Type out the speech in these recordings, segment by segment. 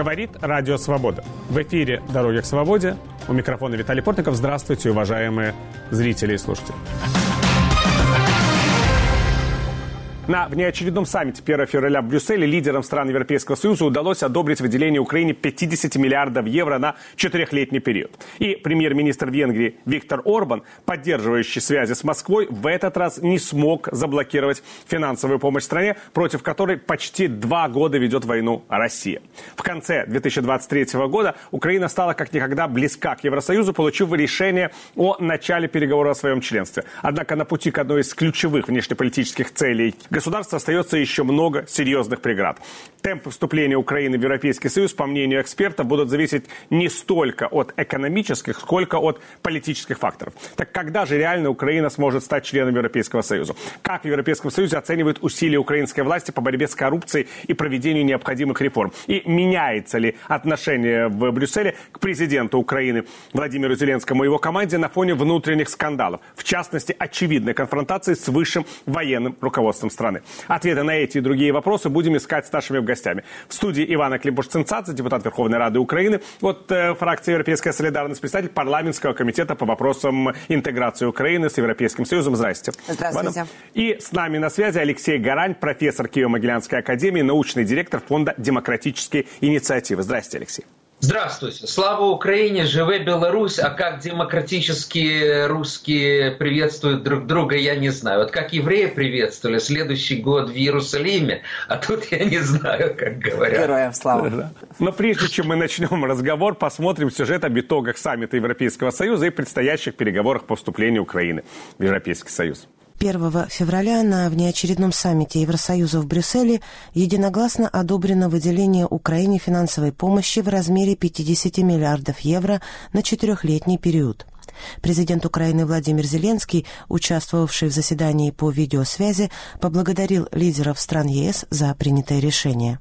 Говорит Радио Свобода. В эфире «Дороги к свободе». У микрофона Виталий Портников. Здравствуйте, уважаемые зрители и слушатели. На внеочередном саммите 1 февраля в Брюсселе лидерам стран Европейского Союза удалось одобрить выделение Украине 50 миллиардов евро на четырехлетний период. И премьер-министр Венгрии Виктор Орбан, поддерживающий связи с Москвой, в этот раз не смог заблокировать финансовую помощь стране, против которой почти два года ведет войну Россия. В конце 2023 года Украина стала как никогда близка к Евросоюзу, получив решение о начале переговоров о своем членстве. Однако на пути к одной из ключевых внешнеполитических целей государства остается еще много серьезных преград. Темпы вступления Украины в Европейский Союз, по мнению экспертов, будут зависеть не столько от экономических, сколько от политических факторов. Так когда же реально Украина сможет стать членом Европейского Союза? Как в Европейском Союзе оценивают усилия украинской власти по борьбе с коррупцией и проведению необходимых реформ? И меняется ли отношение в Брюсселе к президенту Украины Владимиру Зеленскому и его команде на фоне внутренних скандалов? В частности, очевидной конфронтации с высшим военным руководством страны страны. Ответы на эти и другие вопросы будем искать с нашими гостями. В студии Ивана Климпуш-Цинцадзе, депутат Верховной Рады Украины, от э, фракции Европейская солидарность, представитель парламентского комитета по вопросам интеграции Украины с Европейским Союзом. Здрасте. Здравствуйте. И с нами на связи Алексей Гарань, профессор Киево-Могилянской академии, научный директор фонда «Демократические инициативы». Здрасте, Алексей. Здравствуйте. Слава Украине, живе Беларусь. А как демократические русские приветствуют друг друга, я не знаю. Вот как евреи приветствовали следующий год в Иерусалиме, а тут я не знаю, как говорят. Героям слава. Но прежде чем мы начнем разговор, посмотрим сюжет об итогах саммита Европейского Союза и предстоящих переговорах по вступлению Украины в Европейский Союз. 1 февраля на внеочередном саммите Евросоюза в Брюсселе единогласно одобрено выделение Украине финансовой помощи в размере 50 миллиардов евро на четырехлетний период. Президент Украины Владимир Зеленский, участвовавший в заседании по видеосвязи, поблагодарил лидеров стран ЕС за принятое решение.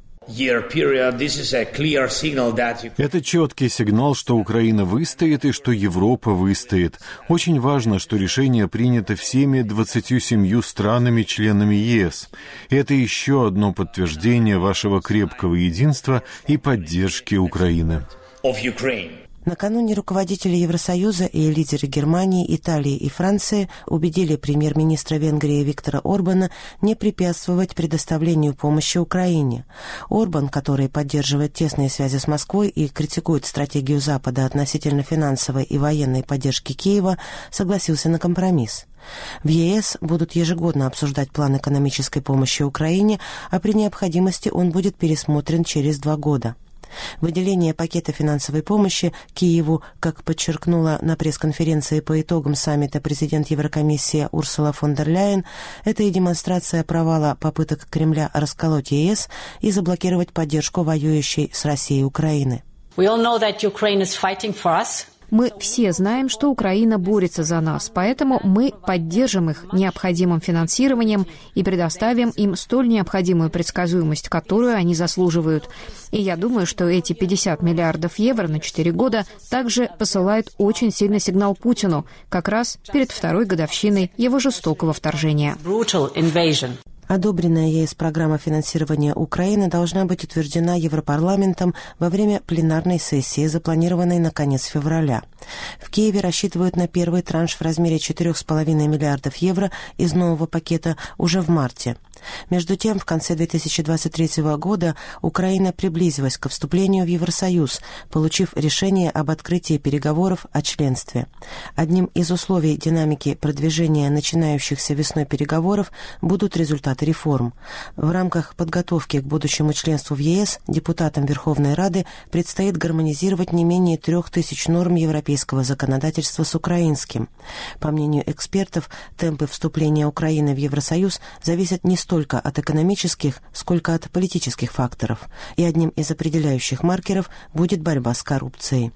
Это четкий сигнал, что Украина выстоит и что Европа выстоит. Очень важно, что решение принято всеми 27 странами-членами ЕС. Это еще одно подтверждение вашего крепкого единства и поддержки Украины. Накануне руководители Евросоюза и лидеры Германии, Италии и Франции убедили премьер-министра Венгрии Виктора Орбана не препятствовать предоставлению помощи Украине. Орбан, который поддерживает тесные связи с Москвой и критикует стратегию Запада относительно финансовой и военной поддержки Киева, согласился на компромисс. В ЕС будут ежегодно обсуждать план экономической помощи Украине, а при необходимости он будет пересмотрен через два года. Выделение пакета финансовой помощи Киеву, как подчеркнула на пресс-конференции по итогам саммита президент Еврокомиссии Урсула фон дер Ляйен, это и демонстрация провала попыток Кремля расколоть ЕС и заблокировать поддержку воюющей с Россией Украины. We all know that Ukraine is fighting for us. Мы все знаем, что Украина борется за нас, поэтому мы поддержим их необходимым финансированием и предоставим им столь необходимую предсказуемость, которую они заслуживают. И я думаю, что эти 50 миллиардов евро на 4 года также посылают очень сильный сигнал Путину, как раз перед второй годовщиной его жестокого вторжения. Одобренная ЕС программа финансирования Украины должна быть утверждена Европарламентом во время пленарной сессии, запланированной на конец февраля. В Киеве рассчитывают на первый транш в размере 4,5 миллиардов евро из нового пакета уже в марте. Между тем, в конце 2023 года Украина приблизилась к вступлению в Евросоюз, получив решение об открытии переговоров о членстве. Одним из условий динамики продвижения начинающихся весной переговоров будут результаты реформ. В рамках подготовки к будущему членству в ЕС депутатам Верховной Рады предстоит гармонизировать не менее трех тысяч норм европейского законодательства с украинским. По мнению экспертов, темпы вступления Украины в Евросоюз зависят не столько столько от экономических, сколько от политических факторов, и одним из определяющих маркеров будет борьба с коррупцией.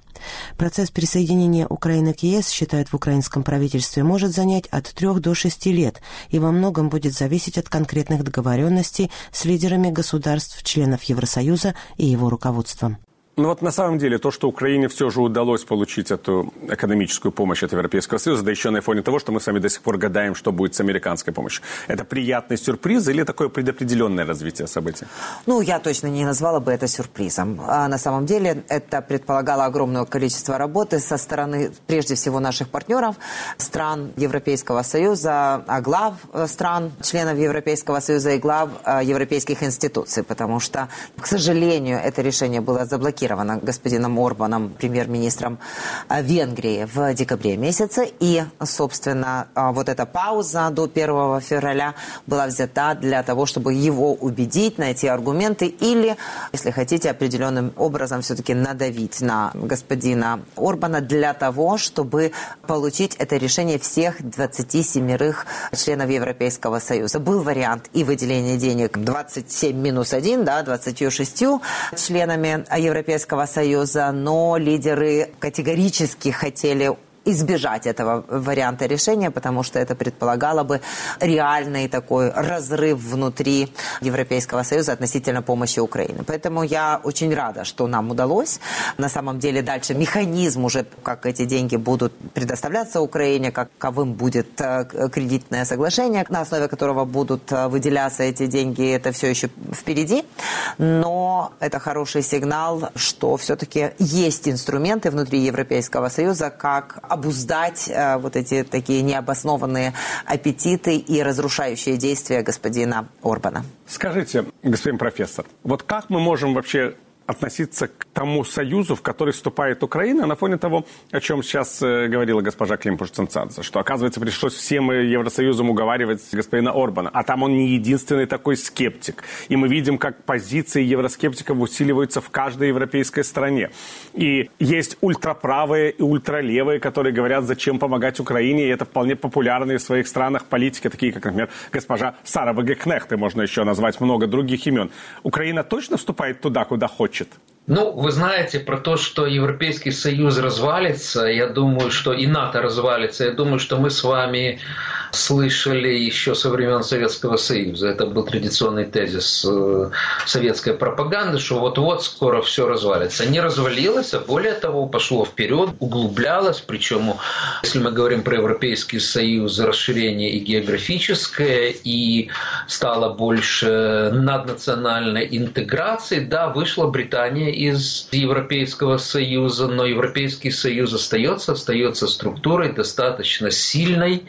Процесс присоединения Украины к ЕС, считают в украинском правительстве, может занять от трех до шести лет и во многом будет зависеть от конкретных договоренностей с лидерами государств-членов Евросоюза и его руководством. Ну вот на самом деле то, что Украине все же удалось получить эту экономическую помощь от Европейского Союза, да еще на фоне того, что мы сами до сих пор гадаем, что будет с американской помощью, это приятный сюрприз или такое предопределенное развитие событий? Ну, я точно не назвала бы это сюрпризом. А на самом деле это предполагало огромное количество работы со стороны, прежде всего, наших партнеров, стран Европейского Союза, а глав э, стран, членов Европейского Союза и глав э, европейских институций, потому что, к сожалению, это решение было заблокировано заблокирована господином Орбаном, премьер-министром э, Венгрии в декабре месяце. И, собственно, э, вот эта пауза до 1 февраля была взята для того, чтобы его убедить, найти аргументы или, если хотите, определенным образом все-таки надавить на господина Орбана для того, чтобы получить это решение всех 27 членов Европейского Союза. Был вариант и выделения денег 27 минус 1, да, 26 членами Европейского Европейского Союза, но лидеры категорически хотели избежать этого варианта решения, потому что это предполагало бы реальный такой разрыв внутри Европейского Союза относительно помощи Украине. Поэтому я очень рада, что нам удалось. На самом деле дальше механизм уже, как эти деньги будут предоставляться Украине, каковым будет э, кредитное соглашение, на основе которого будут э, выделяться эти деньги, это все еще впереди. Но это хороший сигнал, что все-таки есть инструменты внутри Европейского Союза, как обуздать э, вот эти такие необоснованные аппетиты и разрушающие действия господина Орбана. Скажите, господин профессор, вот как мы можем вообще относиться к тому союзу, в который вступает Украина, на фоне того, о чем сейчас э, говорила госпожа Климпуш-Цинцадзе, что, оказывается, пришлось всем Евросоюзом уговаривать господина Орбана, а там он не единственный такой скептик. И мы видим, как позиции евроскептиков усиливаются в каждой европейской стране. И есть ультраправые и ультралевые, которые говорят, зачем помогать Украине, и это вполне популярные в своих странах политики, такие как, например, госпожа Сара Вагекнехт, и можно еще назвать много других имен. Украина точно вступает туда, куда хочет? Хочет. Ну, вы знаете про то, что Европейский Союз развалится, я думаю, что и НАТО развалится, я думаю, что мы с вами слышали еще со времен Советского Союза. Это был традиционный тезис э, советской пропаганды, что вот-вот скоро все развалится. Не развалилось, а более того, пошло вперед, углублялось, причем, если мы говорим про Европейский Союз, расширение и географическое, и стало больше наднациональной интеграции, да, вышла Британия из Европейского Союза, но Европейский Союз остается, остается структурой достаточно сильной,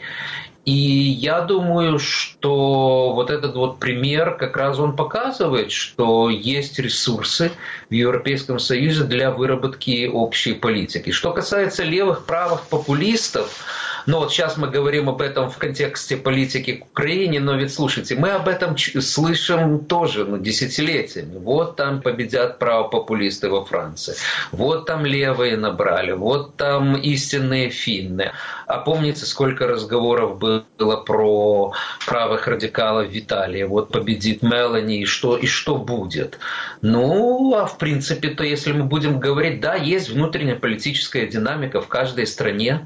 и я думаю, что вот этот вот пример как раз он показывает, что есть ресурсы в Европейском Союзе для выработки общей политики. Что касается левых, правых популистов, но вот сейчас мы говорим об этом в контексте политики к Украине, но ведь слушайте, мы об этом слышим тоже ну, десятилетиями. Вот там победят правопопулисты во Франции, вот там левые набрали, вот там истинные финны. А помните, сколько разговоров было про правых радикалов в Италии? Вот победит Мелани, и что, и что будет? Ну, а в принципе-то, если мы будем говорить, да, есть внутренняя политическая динамика в каждой стране.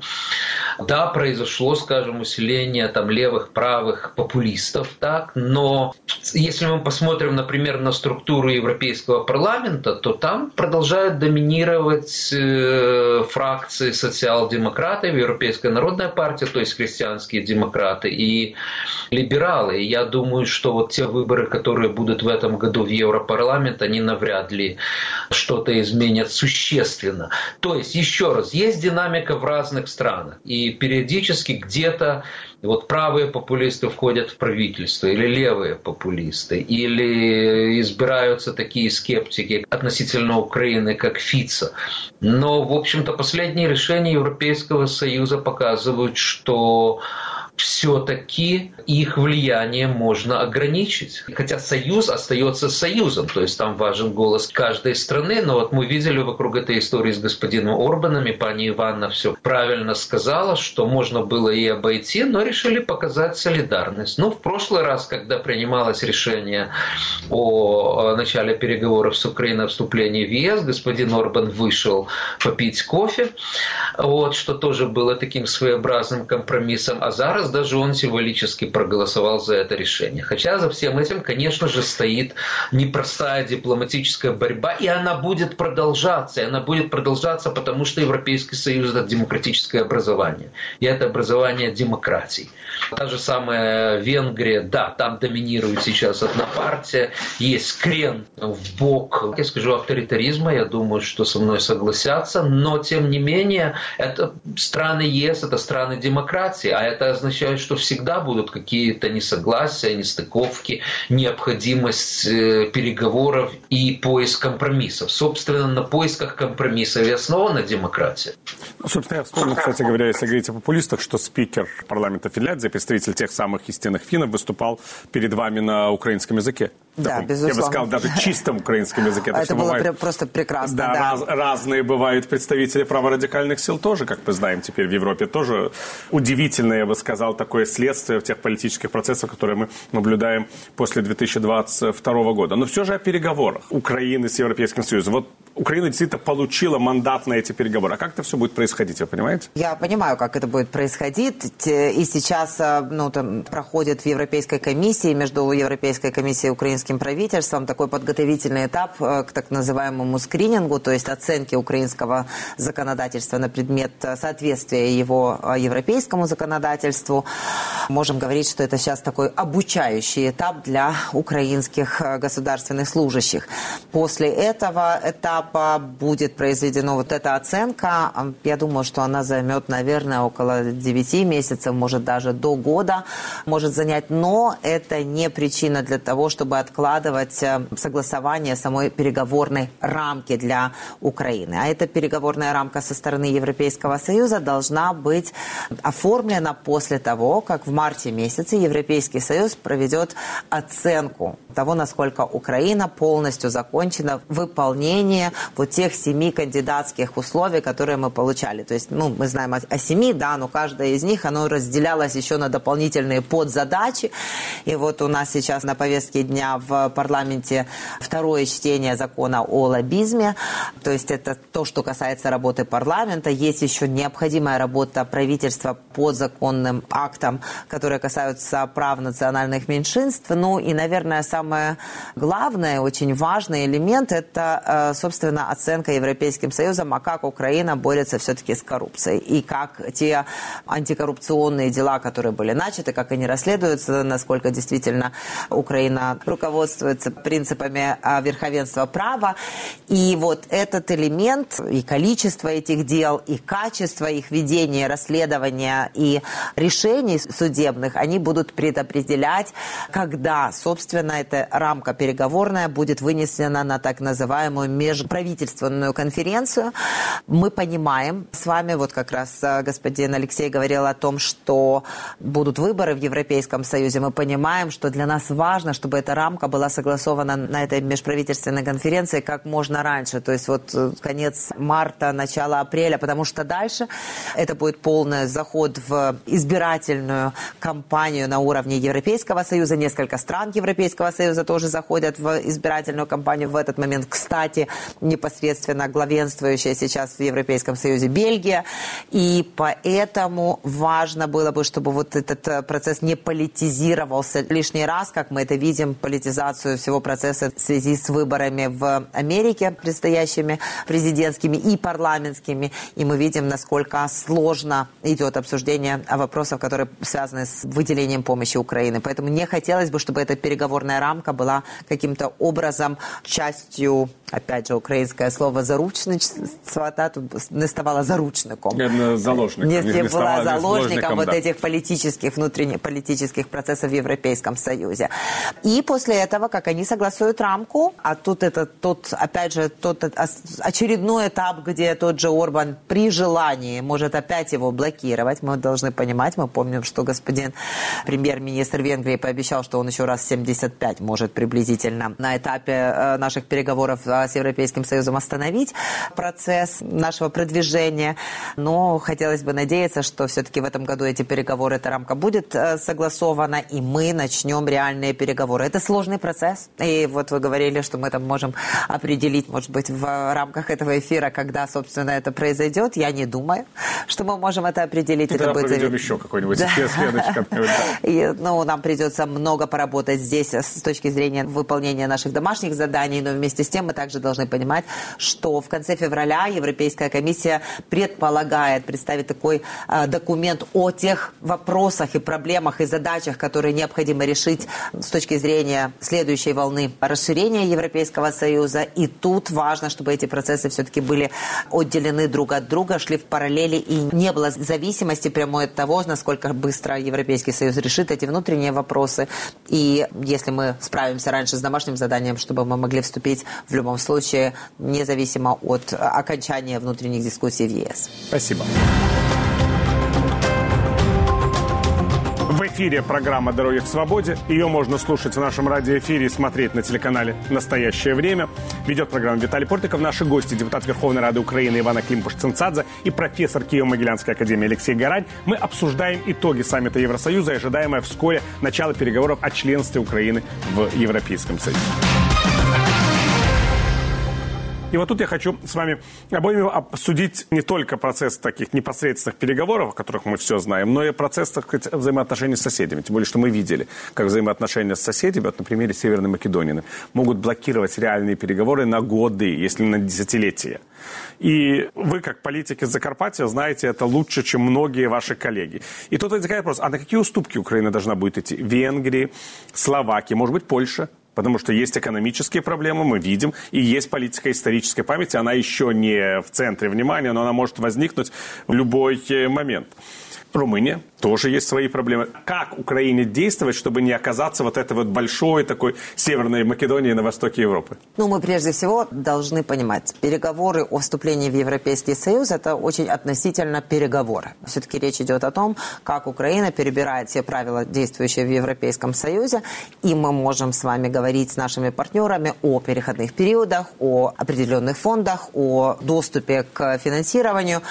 Да, произошло, скажем, усиление там левых, правых популистов, так, но если мы посмотрим, например, на структуру Европейского парламента, то там продолжают доминировать э, фракции социал-демократов, Европейская народная партия, то есть христианские демократы и либералы. И я думаю, что вот те выборы, которые будут в этом году в Европарламент, они навряд ли что-то изменят существенно. То есть, еще раз, есть динамика в разных странах. И периодически где-то вот правые популисты входят в правительство, или левые популисты, или избираются такие скептики относительно Украины, как Фица. Но, в общем-то, последние решения Европейского Союза показывают, что все-таки их влияние можно ограничить. Хотя союз остается союзом, то есть там важен голос каждой страны, но вот мы видели вокруг этой истории с господином Орбаном, и пани Ивановна все правильно сказала, что можно было и обойти, но решили показать солидарность. Ну, в прошлый раз, когда принималось решение о начале переговоров с Украиной о вступлении в ЕС, господин Орбан вышел попить кофе, вот, что тоже было таким своеобразным компромиссом, а зараз даже он символически проголосовал за это решение. Хотя за всем этим, конечно же, стоит непростая дипломатическая борьба, и она будет продолжаться. И она будет продолжаться, потому что Европейский Союз – это демократическое образование. И это образование демократий. Та же самая Венгрия, да, там доминирует сейчас одна партия, есть крен в бок, я скажу, авторитаризма, я думаю, что со мной согласятся, но тем не менее, это страны ЕС, это страны демократии, а это означает, что всегда будут какие-то несогласия, нестыковки, необходимость э, переговоров и поиск компромиссов. Собственно, на поисках компромиссов и основана демократия. Ну, собственно, я вспомнил, кстати говоря, если говорить о популистах, что спикер парламента Финляндии, представитель тех самых истинных финнов, выступал перед вами на украинском языке. Да, таком, безусловно. Я бы сказал, даже чистом украинском языке. Это было бывает, просто прекрасно, да. да. Раз, разные бывают представители праворадикальных сил тоже, как мы знаем теперь в Европе, тоже удивительное, я бы сказал, такое следствие в тех политических процессах, которые мы наблюдаем после 2022 года. Но все же о переговорах Украины с Европейским Союзом. Вот Украина действительно получила мандат на эти переговоры. А как это все будет происходить, вы понимаете? Я понимаю, как это будет происходить. И сейчас э, ну, там, проходит в Европейской комиссии, между Европейской комиссией и украинским правительством такой подготовительный этап э, к так называемому скринингу, то есть оценке украинского законодательства на предмет э, соответствия его европейскому законодательству. Можем говорить, что это сейчас такой обучающий этап для украинских государственных служащих. После этого этапа этапа будет произведена вот эта оценка. Я думаю, что она займет, наверное, около 9 месяцев, может даже до года может занять. Но это не причина для того, чтобы откладывать э, согласование самой переговорной рамки для Украины. А эта переговорная рамка со стороны Европейского Союза должна быть оформлена после того, как в марте месяце Европейский Союз проведет оценку того, насколько Украина полностью закончена выполнение вот тех семи кандидатских условий, которые мы получали. То есть, ну, мы знаем о, о семи, да, но каждая из них, оно разделялось еще на дополнительные подзадачи. И вот у нас сейчас на повестке дня в парламенте второе чтение закона о лоббизме. То есть это то, что касается работы парламента. Есть еще необходимая работа правительства по законным актам, которые касаются прав национальных меньшинств. Ну и, наверное, самое главное, очень важный элемент – это, э, собственно, собственно, оценка Европейским Союзом, а как Украина борется все-таки с коррупцией. И как те антикоррупционные дела, которые были начаты, как они расследуются, насколько действительно Украина руководствуется принципами а, верховенства права. И вот этот элемент и количество этих дел, и качество их ведения, расследования и решений судебных, они будут предопределять, когда, собственно, эта рамка переговорная будет вынесена на так называемую межправительственную правительственную конференцию. Мы понимаем с вами, вот как раз э, господин Алексей говорил о том, что будут выборы в Европейском Союзе. Мы понимаем, что для нас важно, чтобы эта рамка была согласована на этой межправительственной конференции как можно раньше. То есть вот э, конец марта, начало апреля, потому что дальше это будет полный заход в избирательную кампанию на уровне Европейского Союза. Несколько стран Европейского Союза тоже заходят в избирательную кампанию в этот момент. Кстати, непосредственно главенствующая сейчас в Европейском Союзе Бельгия. И поэтому важно было бы, чтобы вот этот э, процесс не политизировался лишний раз, как мы это видим, политизацию всего процесса в связи с выборами в Америке, предстоящими президентскими и парламентскими. И мы видим, насколько сложно идет обсуждение вопросов, которые связаны с выделением помощи Украины. Поэтому не хотелось бы, чтобы эта переговорная рамка была каким-то образом частью, опять же, українське слово заручництво, та, тут не ставала заручником. Заложником. Не, не, не была заложником вот да. этих политических, внутренних политических процессов в Европейском Союзе. И после этого, как они согласуют рамку, а тут это тот, опять же, тот очередной этап, где тот же Орбан при желании может опять его блокировать. Мы должны понимать, мы помним, что господин премьер-министр Венгрии пообещал, что он еще раз 75 может приблизительно на этапе э, наших переговоров э, с Европейским Европейским Союзом остановить процесс нашего продвижения. Но хотелось бы надеяться, что все-таки в этом году эти переговоры, эта рамка будет э, согласована, и мы начнем реальные переговоры. Это сложный процесс. И вот вы говорили, что мы там можем определить, может быть, в рамках этого эфира, когда, собственно, это произойдет. Я не думаю, что мы можем это определить. это будет еще какой-нибудь да. И, ну, нам придется много поработать здесь с точки зрения выполнения наших домашних заданий, но вместе с тем мы также должны понимать, что в конце февраля Европейская комиссия предполагает представить такой э, документ о тех вопросах и проблемах и задачах, которые необходимо решить с точки зрения следующей волны расширения Европейского Союза. И тут важно, чтобы эти процессы все-таки были отделены друг от друга, шли в параллели и не было зависимости прямой от того, насколько быстро Европейский Союз решит эти внутренние вопросы. И если мы справимся раньше с домашним заданием, чтобы мы могли вступить в любом случае, независимо от окончания внутренних дискуссий в ЕС. Спасибо. В эфире программа «Дороги к свободе». Ее можно слушать в нашем радиоэфире и смотреть на телеканале «Настоящее время». Ведет программу Виталий Портиков. Наши гости – депутат Верховной Рады Украины Ивана Климпуш-Цинцадзе и профессор Киево-Могилянской академии Алексей Гарань. Мы обсуждаем итоги саммита Евросоюза и ожидаемое вскоре начало переговоров о членстве Украины в Европейском Союзе. И вот тут я хочу с вами обоими обсудить не только процесс таких непосредственных переговоров, о которых мы все знаем, но и процесс, так сказать, взаимоотношений с соседями. Тем более, что мы видели, как взаимоотношения с соседями, вот на примере Северной Македонии, могут блокировать реальные переговоры на годы, если на десятилетия. И вы, как политик из Закарпатья, знаете это лучше, чем многие ваши коллеги. И тут возникает вопрос, а на какие уступки Украина должна будет идти? Венгрии, Словакии, может быть, Польша? Потому что есть экономические проблемы, мы видим, и есть политика исторической памяти, она еще не в центре внимания, но она может возникнуть в любой э, момент. Румыния тоже есть свои проблемы. Как Украине действовать, чтобы не оказаться вот этой вот большой такой Северной Македонии на востоке Европы? Ну, мы прежде всего должны понимать, переговоры о вступлении в Европейский Союз – это очень относительно переговоры. Все-таки речь идет о том, как Украина перебирает все правила, действующие в Европейском Союзе, и мы можем с вами говорить с нашими партнерами о переходных периодах, о определенных фондах, о доступе к финансированию,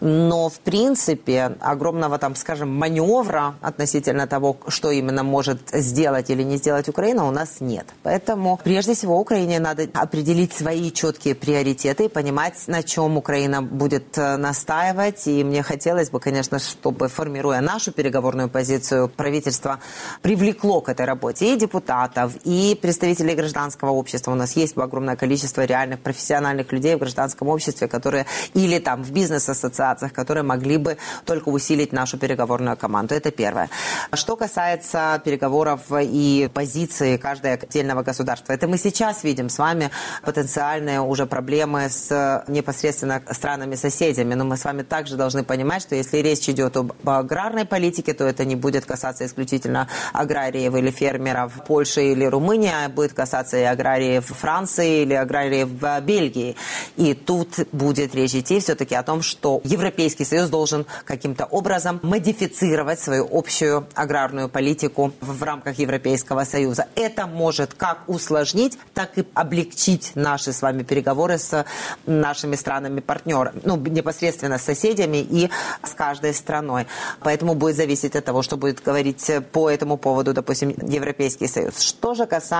но, в принципе, огромного там, скажем, маневра относительно того, что именно может сделать или не сделать Украина, у нас нет. Поэтому прежде всего Украине надо определить свои четкие приоритеты и понимать, на чем Украина будет э, настаивать. И мне хотелось бы, конечно, чтобы, формируя нашу переговорную позицию, правительство привлекло к этой работе и депутатов, и представителей гражданского общества. У нас есть огромное количество реальных профессиональных людей в гражданском обществе, которые или там в бизнес-ассоциациях, которые могли бы только усилить нашу переговорную команду. Это первое. Что касается переговоров и позиции каждого отдельного государства, это мы сейчас видим с вами потенциальные уже проблемы с непосредственно странами-соседями. Но мы с вами также должны понимать, что если речь идет об аграрной политике, то это не будет касаться исключительно аграриев или фермеров Польши или Румынии, а будет касаться и аграриев Франции или аграриев Бельгии. И тут будет речь идти все-таки о том, что Европейский Союз должен каким-то образом модифицировать свою общую аграрную политику в рамках Европейского Союза. Это может как усложнить, так и облегчить наши с вами переговоры с нашими странами-партнерами, ну, непосредственно с соседями и с каждой страной. Поэтому будет зависеть от того, что будет говорить по этому поводу, допустим, Европейский Союз. Что же касается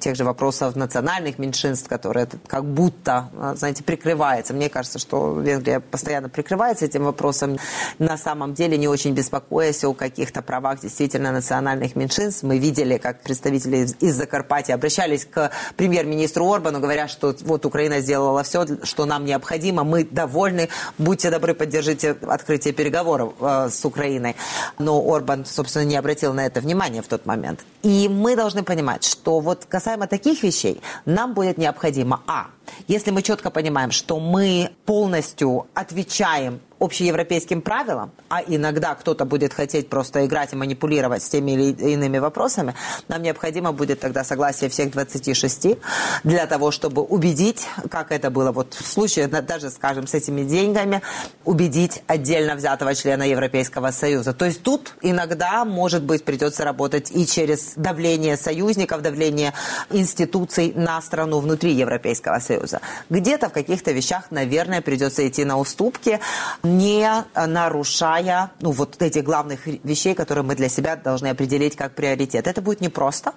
тех же вопросов национальных меньшинств, которые как будто, знаете, прикрывается. Мне кажется, что Венгрия постоянно прикрывается этим вопросом. На самом деле не очень беспокоясь о каких-то правах действительно национальных меньшинств. Мы видели, как представители из Закарпатья обращались к премьер-министру Орбану, говоря, что вот Украина сделала все, что нам необходимо, мы довольны, будьте добры, поддержите открытие переговоров э, с Украиной. Но Орбан, собственно, не обратил на это внимания в тот момент. И мы должны понимать, что вот касаемо таких вещей, нам будет необходимо, а, если мы четко понимаем, что мы полностью отвечаем общеевропейским правилам, а иногда кто-то будет хотеть просто играть и манипулировать с теми или иными вопросами, нам необходимо будет тогда согласие всех 26 для того, чтобы убедить, как это было вот в случае, даже, скажем, с этими деньгами, убедить отдельно взятого члена Европейского Союза. То есть тут иногда, может быть, придется работать и через давление союзников, давление институций на страну внутри Европейского Союза. Союза. Где-то в каких-то вещах, наверное, придется идти на уступки, не нарушая ну, вот этих главных вещей, которые мы для себя должны определить как приоритет. Это будет непросто.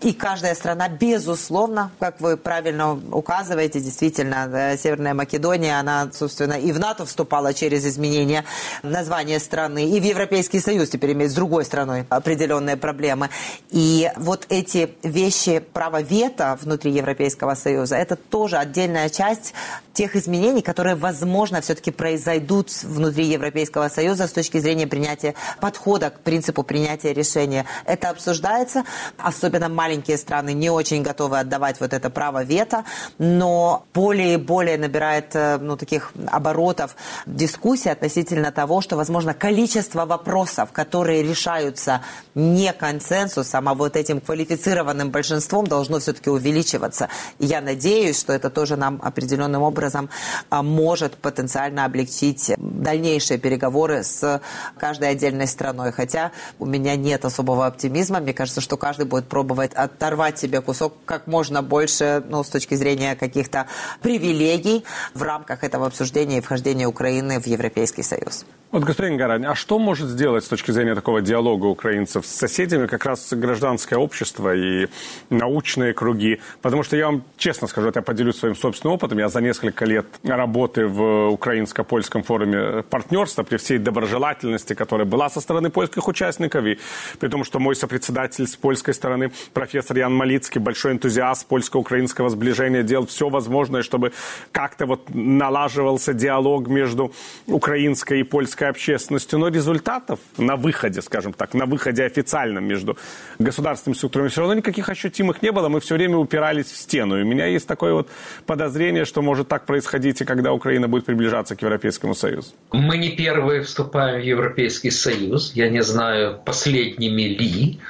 И каждая страна, безусловно, как вы правильно указываете, действительно, Северная Македония, она, собственно, и в НАТО вступала через изменение названия страны, и в Европейский Союз теперь имеет с другой страной определенные проблемы. И вот эти вещи, право вето внутри Европейского Союза, это тоже отдельная часть тех изменений, которые, возможно, все-таки произойдут внутри Европейского Союза с точки зрения принятия подхода к принципу принятия решения. Это обсуждается, особенно маленькие страны не очень готовы отдавать вот это право вето, но более и более набирает э, ну, таких оборотов дискуссия относительно того, что, возможно, количество вопросов, которые решаются не консенсусом, а вот этим квалифицированным большинством, должно все-таки увеличиваться. И я надеюсь, что это тоже нам определенным образом а, может потенциально облегчить дальнейшие переговоры с каждой отдельной страной. Хотя у меня нет особого оптимизма. Мне кажется, что каждый будет пробовать оторвать себе кусок как можно больше, ну, с точки зрения каких-то привилегий в рамках этого обсуждения и вхождения Украины в Европейский Союз. Вот, господин Гарань, а что может сделать с точки зрения такого диалога украинцев с соседями как раз гражданское общество и научные круги? Потому что я вам честно скажу, это я поделюсь своим собственным опытом. Я за несколько лет работы в украинско-польском форуме партнерства при всей доброжелательности, которая была со стороны польских участников, и при том, что мой сопредседатель с польской стороны, профессор Ян Малицкий, большой энтузиаст польско-украинского сближения, делал все возможное, чтобы как-то вот налаживался диалог между украинской и польской общественностью, но результатов на выходе, скажем так, на выходе официальном между государственными структурами все равно никаких ощутимых не было. Мы все время упирались в стену. И у меня есть такое вот подозрение, что может так происходить и когда Украина будет приближаться к Европейскому Союзу. Мы не первые вступаем в Европейский Союз. Я не знаю, последними ли.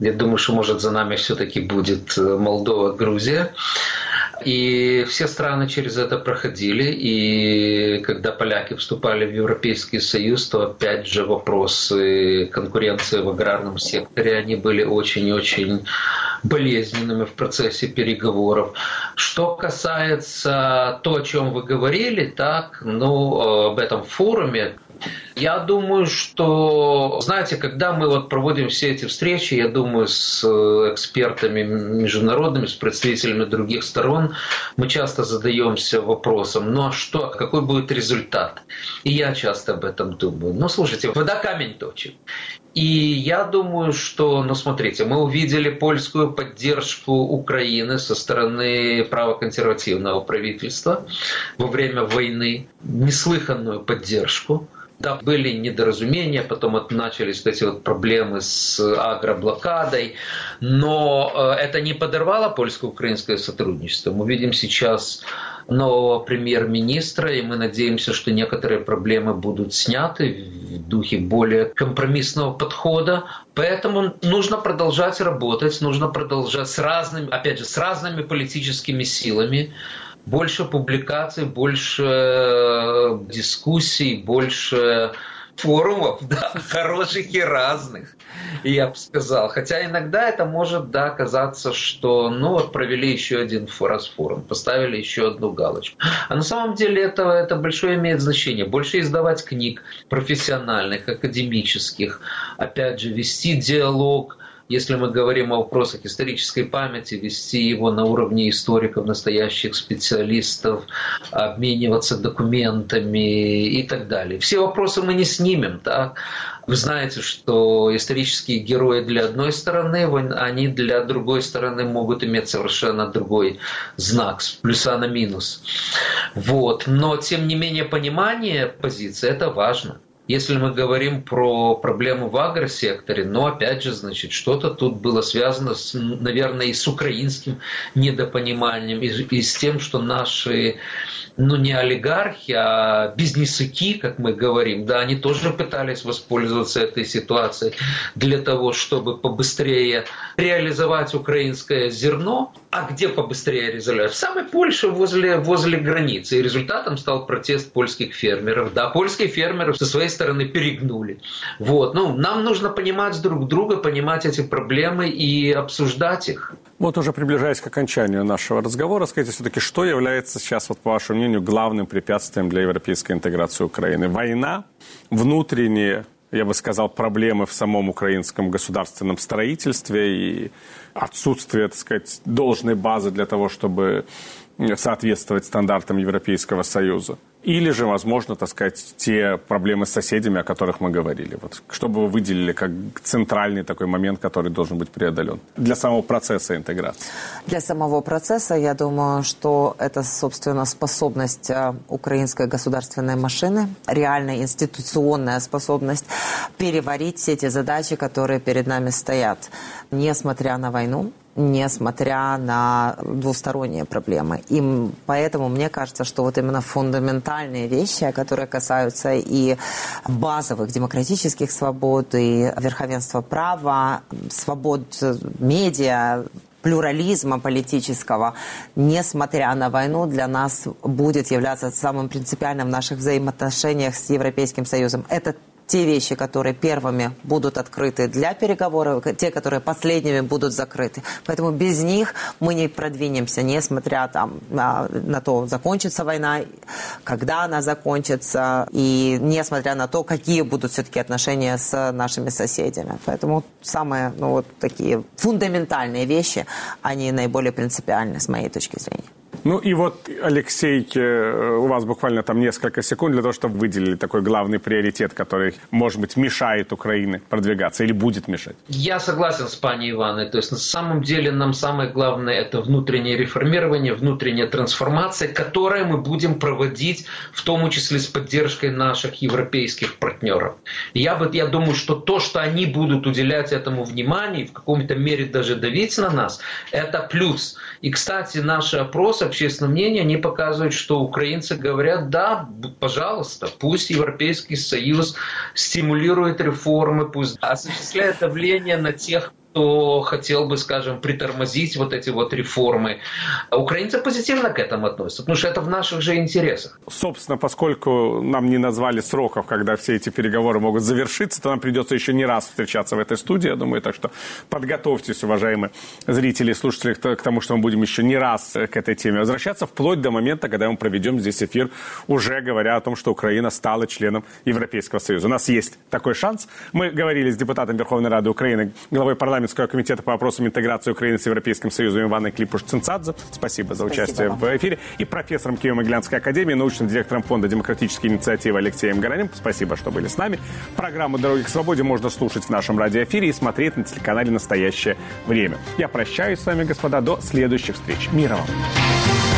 Я думаю, что, может, за нами все-таки будет э, Молдова, Грузия. И все страны через это проходили. И когда поляки вступали в Европейский Союз, то опять же вопросы конкуренции в аграрном секторе, они были очень-очень болезненными в процессе переговоров. Что касается то, о чем вы говорили, так, ну, об этом форуме, я думаю, что, знаете, когда мы вот проводим все эти встречи, я думаю, с э, экспертами международными, с представителями других сторон, мы часто задаемся вопросом, ну а что, какой будет результат? И я часто об этом думаю. Ну, слушайте, вода камень точит. И я думаю, что, ну смотрите, мы увидели польскую поддержку Украины со стороны правоконсервативного правительства во время войны, неслыханную поддержку. Да, были недоразумения, потом вот начались эти вот проблемы с агроблокадой, но э, это не подорвало польско-украинское сотрудничество. Мы видим сейчас нового премьер-министра, и мы надеемся, что некоторые проблемы будут сняты в духе более компромиссного подхода. Поэтому нужно продолжать работать, нужно продолжать с разными, опять же, с разными политическими силами больше публикаций, больше э, дискуссий, больше форумов, да, хороших и разных, я бы сказал. Хотя иногда это может, да, казаться, что, ну, вот провели еще один форум, поставили еще одну галочку. А на самом деле это, это большое имеет значение. Больше издавать книг профессиональных, академических, опять же, вести диалог – если мы говорим о вопросах исторической памяти, вести его на уровне историков, настоящих специалистов, обмениваться документами и так далее. Все вопросы мы не снимем, так? Вы знаете, что исторические герои для одной стороны, они для другой стороны могут иметь совершенно другой знак, с плюса на минус. Вот. Но, тем не менее, понимание позиции – это важно. Если мы говорим про проблему в агросекторе, но опять же, значит, что-то тут было связано, с, наверное, и с украинским недопониманием, и, и с тем, что наши ну не олигархи, а бизнесыки, как мы говорим, да, они тоже пытались воспользоваться этой ситуацией для того, чтобы побыстрее реализовать украинское зерно. А где побыстрее реализовать? В самой Польше, возле, возле границы. И результатом стал протест польских фермеров. Да, польские фермеры со своей стороны перегнули. Вот. Ну, нам нужно понимать друг друга, понимать эти проблемы и обсуждать их. Вот уже приближаясь к окончанию нашего разговора, скажите все-таки, что является сейчас, вот, по вашему мнению, главным препятствием для европейской интеграции Украины? Война, внутренние, я бы сказал, проблемы в самом украинском государственном строительстве и отсутствие, так сказать, должной базы для того, чтобы соответствовать стандартам Европейского Союза? Или же, возможно, так сказать, те проблемы с соседями, о которых мы говорили. Вот, что бы вы выделили как центральный такой момент, который должен быть преодолен для самого процесса интеграции? Для самого процесса, я думаю, что это, собственно, способность э, украинской государственной машины, реальная институционная способность переварить все эти задачи, которые перед нами стоят, несмотря на войну, несмотря на двусторонние проблемы. И поэтому мне кажется, что вот именно фундаментальные вещи, которые касаются и базовых демократических свобод, и верховенства права, свобод медиа, плюрализма политического, несмотря на войну, для нас будет являться самым принципиальным в наших взаимоотношениях с Европейским Союзом. Это те вещи, которые первыми будут открыты для переговоров, те, которые последними будут закрыты. Поэтому без них мы не продвинемся, несмотря там, на, на то, закончится война, когда она закончится, и несмотря на то, какие будут все-таки отношения с нашими соседями. Поэтому самые ну, вот такие фундаментальные вещи, они наиболее принципиальны с моей точки зрения. Ну и вот, Алексей, э, у вас буквально там несколько секунд для того, чтобы выделили такой главный приоритет, который, может быть, мешает Украине продвигаться или будет мешать. Я согласен с пани Иваной. То есть на самом деле нам самое главное это внутреннее реформирование, внутренняя трансформация, которую мы будем проводить в том числе с поддержкой наших европейских партнеров. Я, бы, я думаю, что то, что они будут уделять этому внимание, в каком-то мере даже давить на нас, это плюс. И, кстати, наши опросы общественного мнения, они показывают, что украинцы говорят, да, пожалуйста, пусть Европейский Союз стимулирует реформы, пусть осуществляет давление на тех, кто хотел бы, скажем, притормозить вот эти вот реформы. А украинцы позитивно к этому относятся, потому что это в наших же интересах. Собственно, поскольку нам не назвали сроков, когда все эти переговоры могут завершиться, то нам придется еще не раз встречаться в этой студии, я думаю, так что подготовьтесь, уважаемые зрители и слушатели, к тому, что мы будем еще не раз к этой теме возвращаться, вплоть до момента, когда мы проведем здесь эфир, уже говоря о том, что Украина стала членом Европейского Союза. У нас есть такой шанс. Мы говорили с депутатом Верховной Рады Украины, главой парламента парламентского комитета по вопросам интеграции Украины с Европейским Союзом Иваной Клипуш-Цинцадзе. Спасибо за участие Спасибо. в эфире. И профессором Киево-Могилянской академии, научным директором фонда демократические инициативы Алексеем Горанем. Спасибо, что были с нами. Программу «Дороги к свободе» можно слушать в нашем радиоэфире и смотреть на телеканале «Настоящее время». Я прощаюсь с вами, господа, до следующих встреч. Мира вам!